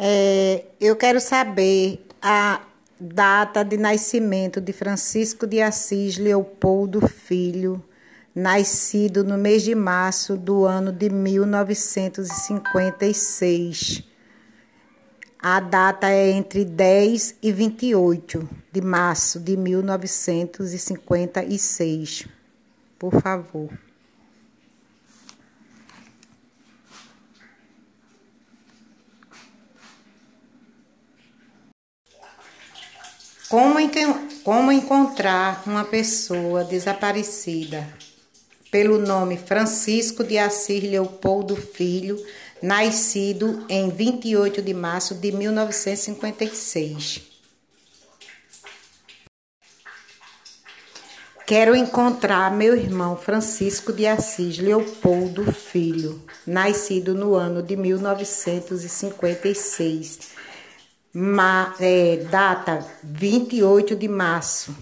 É, eu quero saber a data de nascimento de Francisco de Assis Leopoldo Filho, nascido no mês de março do ano de 1956. A data é entre 10 e 28 de março de 1956. Por favor. Como, como encontrar uma pessoa desaparecida pelo nome Francisco de Assis Leopoldo Filho, nascido em 28 de março de 1956. Quero encontrar meu irmão Francisco de Assis Leopoldo Filho, nascido no ano de 1956 ma, é, data 28 de março